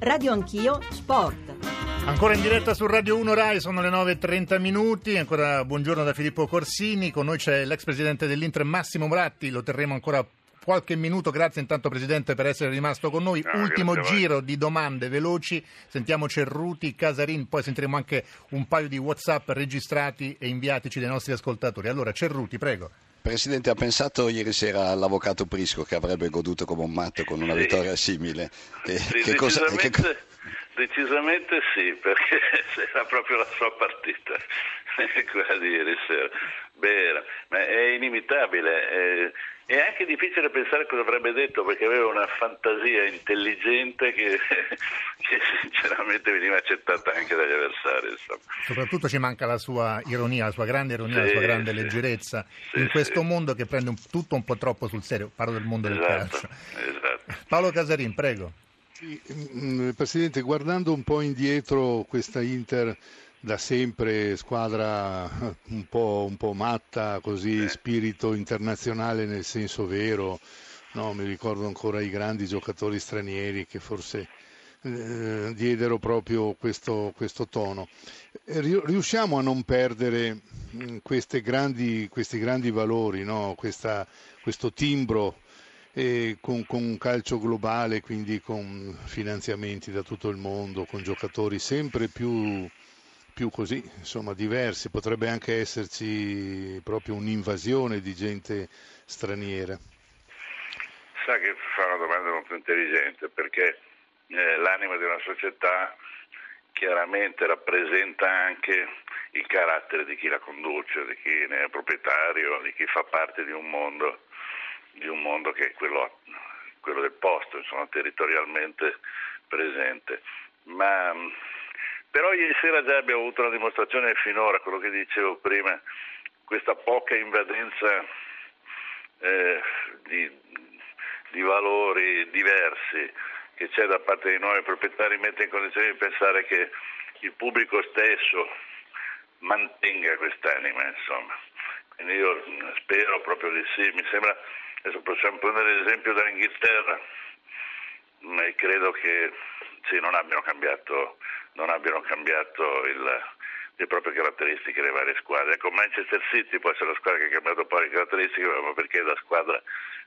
Radio Anch'io Sport. Ancora in diretta su Radio 1 Rai, sono le 9.30 minuti, ancora buongiorno da Filippo Corsini, con noi c'è l'ex presidente dell'Inter Massimo Moratti, lo terremo ancora qualche minuto, grazie intanto Presidente per essere rimasto con noi, No, ultimo grazie a voi. giro di domande veloci, sentiamo Cerruti, Casarin, poi sentiremo anche un paio di Whatsapp registrati e inviatici dai nostri ascoltatori. Allora Cerruti, prego. Presidente, ha pensato ieri sera all'avvocato Prisco che avrebbe goduto come un matto con una Sì. vittoria simile? Che, Sì, che cosa- decisamente, che decisamente sì, perché era proprio la sua partita, quella di ieri sera. Beh, ma è inimitabile. È, è anche difficile pensare cosa avrebbe detto perché aveva una fantasia intelligente che, che sinceramente veniva accettata anche dagli avversari. Insomma. Soprattutto ci manca la sua ironia, la sua grande ironia, la Sì, sua grande sì. leggerezza Sì, in questo sì. mondo che prende un- tutto un po' troppo sul serio. Parlo del mondo del Esatto, calcio. esatto. Paolo Casarin, prego. Sì, mm, Presidente, guardando un po' indietro questa Inter da sempre squadra un po', un po' matta, così spirito internazionale nel senso vero, no, mi ricordo ancora i grandi giocatori stranieri che forse eh, diedero proprio questo, questo tono. Eh, ri- Riusciamo a non perdere mm, grandi- questi grandi valori, no? Questa- questo timbro con, con un calcio globale, quindi con finanziamenti da tutto il mondo, con giocatori sempre più, più così, insomma, diversi. Potrebbe anche esserci proprio un'invasione di gente straniera. Sa che fa una domanda molto intelligente perché eh, l'anima di una società chiaramente rappresenta anche il carattere di chi la conduce, di chi ne è proprietario, di chi fa parte di un mondo, di un mondo che è quello, quello del posto, insomma, territorialmente presente. Ma, però ieri sera già abbiamo avuto una dimostrazione finora, quello che dicevo prima, questa poca invadenza eh, di, di valori diversi che c'è da parte dei nuovi proprietari mette in condizione di pensare che il pubblico stesso mantenga quest'anima, insomma. Quindi io spero proprio di sì, mi sembra, adesso possiamo prendere l'esempio dall'Inghilterra, ma credo che sì, non abbiano cambiato, non abbiano cambiato il- le proprie caratteristiche le varie squadre. Ecco, Manchester City può essere la squadra che ha cambiato poi le caratteristiche, ma perché da squadra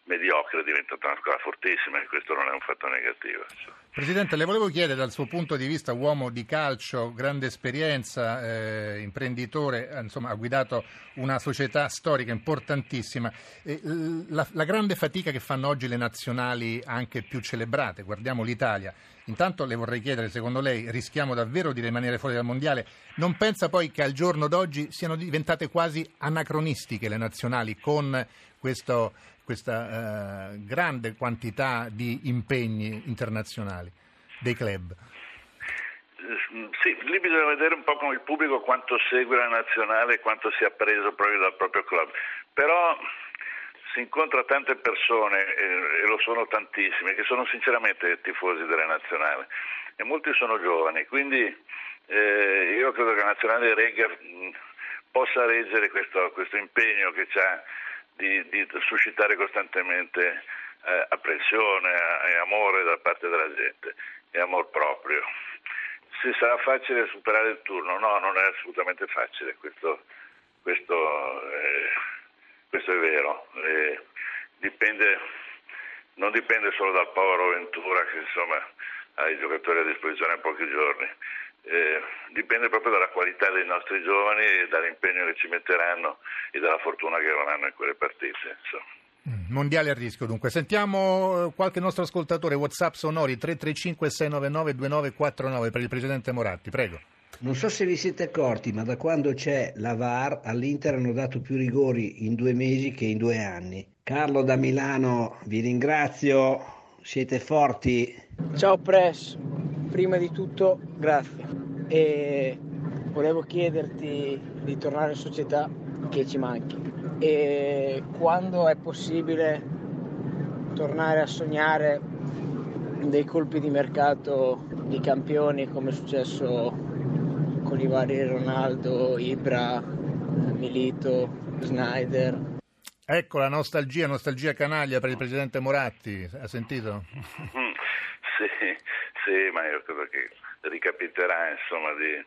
mediocre è diventata una squadra fortissima e questo non è un fatto negativo. Presidente, le volevo chiedere dal suo punto di vista, uomo di calcio, grande esperienza, eh, imprenditore, eh, insomma ha guidato una società storica importantissima, eh, la, la grande fatica che fanno oggi le nazionali anche più celebrate, guardiamo l'Italia, intanto le vorrei chiedere, secondo lei rischiamo davvero di rimanere fuori dal mondiale? Non pensa poi che al giorno d'oggi siano diventate quasi anacronistiche le nazionali con questo- questa eh, grande quantità di impegni internazionali dei club. Eh, Sì, lì bisogna vedere un po' con il pubblico quanto segue la nazionale e quanto si è appreso proprio dal proprio club. Però si incontra tante persone, eh, e lo sono tantissime, che sono sinceramente tifosi della nazionale e molti sono giovani, quindi eh, io credo che la nazionale regga possa reggere questo, questo impegno che ha di, di suscitare costantemente eh, apprensione e amore da parte della gente e amor proprio. Se sarà facile superare il turno? No, non è assolutamente facile, questo, questo, eh, questo è vero. Eh, dipende, non dipende solo dal povero Ventura che insomma ha i giocatori a disposizione a pochi giorni, eh, dipende proprio dalla qualità dei nostri giovani e dall'impegno che ci metteranno e dalla fortuna che avranno in quelle partite. Insomma. Mondiale a rischio dunque. Sentiamo eh, qualche nostro ascoltatore, Whatsapp sonori 335 699 2949 per il Presidente Moratti, prego. Non so se vi siete accorti, ma da quando c'è la VAR all'Inter hanno dato più rigori in due mesi che in due anni. Carlo da Milano, vi ringrazio, siete forti. Ciao Press, prima di tutto grazie e volevo chiederti di tornare in società che ci manchi e quando è possibile tornare a sognare dei colpi di mercato di campioni come è successo con i vari Ronaldo, Ibra, Milito, Snyder. Ecco la nostalgia, nostalgia canaglia per il presidente Moratti, ha sentito? sì, sì, ma io credo che ricapiterà insomma di,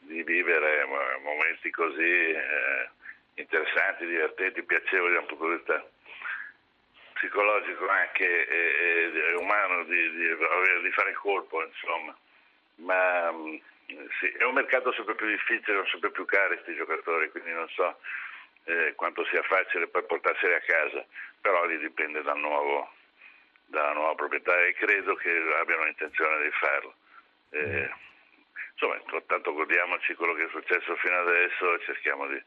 di vivere momenti così eh, interessanti, divertenti, piacevoli da un punto di vista psicologico anche e, e umano di, di, di, fare colpo, insomma. Ma sì, è un mercato sempre più difficile, sono sempre più cari questi giocatori, quindi non so eh, quanto sia facile poi portarseli a casa, però lì dipende dal nuovo, dalla nuova proprietà e credo che abbiano intenzione di farlo. Eh, insomma, intanto godiamoci quello che è successo fino adesso e cerchiamo di,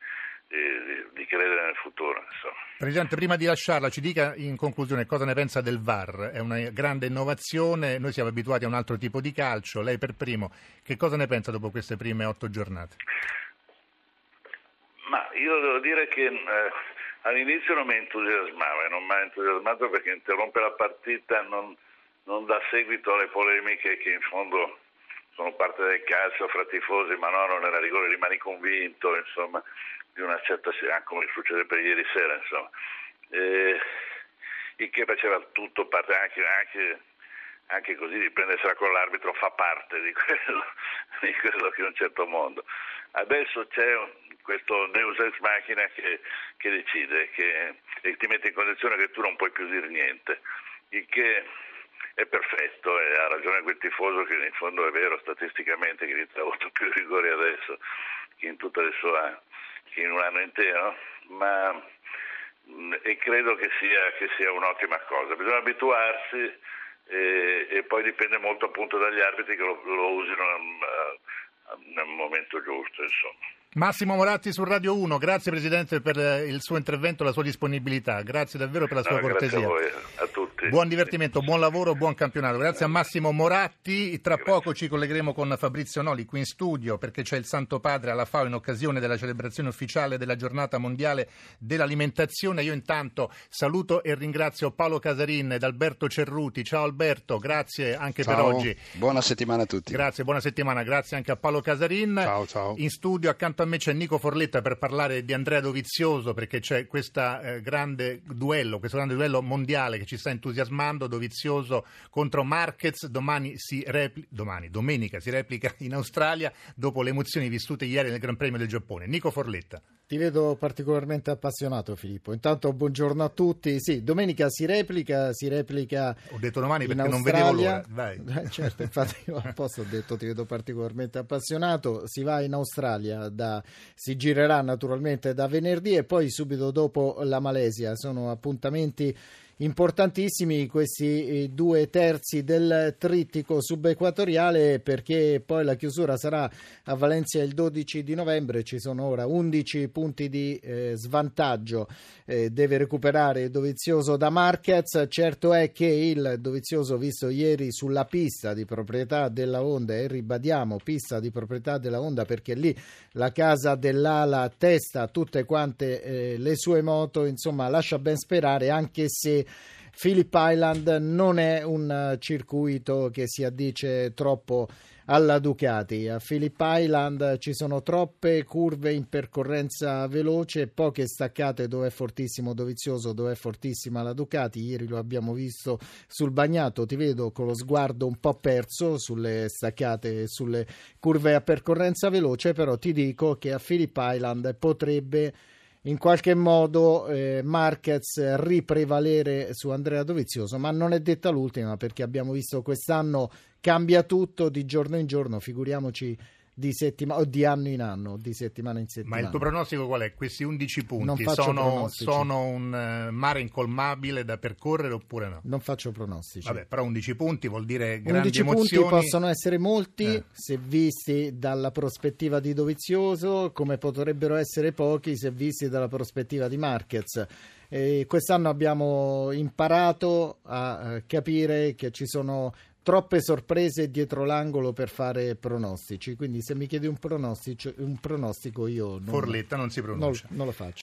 di, di credere nel futuro. Insomma. Presidente, prima di lasciarla, ci dica in conclusione cosa ne pensa del VAR. È una grande innovazione, noi siamo abituati a un altro tipo di calcio, lei per primo, che cosa ne pensa dopo queste prime otto giornate? Ma io devo dire che eh, all'inizio non mi entusiasmava e non mi ha entusiasmato perché interrompe la partita non, non dà seguito alle polemiche che in fondo sono parte del calcio fra tifosi, ma no, non era rigore, rimani convinto, insomma, di una certa come succede per ieri sera, insomma. Eh, il che faceva tutto parte anche, anche, anche così di prendersela con l'arbitro fa parte di quello, di quello che è un certo mondo. Adesso c'è questo Deus ex machina che, che decide che, e ti mette in condizione che tu non puoi più dire niente, il che è perfetto e ha ragione quel tifoso che in fondo è vero statisticamente che ha avuto più rigori adesso che in tutta la sua che in un anno intero, ma e credo che sia, che sia un'ottima cosa. Bisogna abituarsi e, e, poi dipende molto appunto dagli arbitri che lo, lo usino nel, nel momento giusto. Insomma. Massimo Moratti su Radio 1, grazie Presidente per il suo intervento e la sua disponibilità, grazie davvero per la sua no, cortesia. Grazie a, voi, a tutti. Buon divertimento, buon lavoro, buon campionato. Grazie a Massimo Moratti, tra grazie. poco ci collegheremo con Fabrizio Noli qui in studio perché c'è il Santo Padre alla FAO in occasione della celebrazione ufficiale della giornata mondiale dell'alimentazione. Io intanto saluto e ringrazio Paolo Casarin ed Alberto Cerruti. Ciao Alberto, grazie anche ciao. per oggi. Buona settimana a tutti. Grazie, buona settimana, grazie anche a Paolo Casarin. Ciao, ciao. In studio accanto a me c'è Nico Forletta per parlare di Andrea Dovizioso perché c'è questo eh, grande duello, questo grande duello mondiale che ci sta entusiasmando, Dovizioso contro Marquez, domani si repli- domani, domenica si replica in Australia dopo le emozioni vissute ieri nel Gran Premio del Giappone. Nico Forletta. Ti vedo particolarmente appassionato Filippo. Intanto buongiorno a tutti. Sì, domenica si replica, si replica Ho detto domani perché Australia. non vedevo l'ora. Vai. Eh, certo, infatti io apposta ho detto ti vedo particolarmente appassionato. Si va in Australia, da, si girerà naturalmente da venerdì e poi subito dopo la Malesia. Sono appuntamenti importantissimi questi eh, due terzi del trittico subequatoriale perché poi la chiusura sarà a Valencia il 12 di novembre, ci sono ora 11 punti di eh, svantaggio, eh, deve recuperare Dovizioso da Marquez, certo è che il Dovizioso visto ieri sulla pista di proprietà della Honda e ribadiamo pista di proprietà della Honda perché lì la casa dell'ala testa tutte quante eh, le sue moto, insomma lascia ben sperare anche se Phillip Island non è un eh, circuito che si addice troppo alla Ducati. A Phillip Island ci sono troppe curve in percorrenza veloce, poche staccate dove è fortissimo Dovizioso, dove è fortissima la Ducati. Ieri lo abbiamo visto sul bagnato, ti vedo con lo sguardo un po' perso sulle staccate e sulle curve a percorrenza veloce, però ti dico che a Phillip Island potrebbe in qualche modo eh, Marquez riprevalere su Andrea Dovizioso, ma non è detta l'ultima perché abbiamo visto quest'anno cambia tutto di giorno in giorno, figuriamoci di settimana o di anno in anno, di settimana in settimana. Ma il tuo pronostico qual è? Questi 11 punti sono, sono, un uh, mare incolmabile da percorrere oppure no? Non faccio pronostici. Vabbè, però 11 punti vuol dire grandi 11 emozioni. punti possono essere molti eh. se visti dalla prospettiva di Dovizioso, come potrebbero essere pochi se visti dalla prospettiva di Marquez. E quest'anno abbiamo imparato a uh, capire che ci sono troppe sorprese dietro l'angolo per fare pronostici. Quindi, se mi chiedi un pronostico, un pronostico io non, Forletta non si pronuncia. Non, non lo faccio.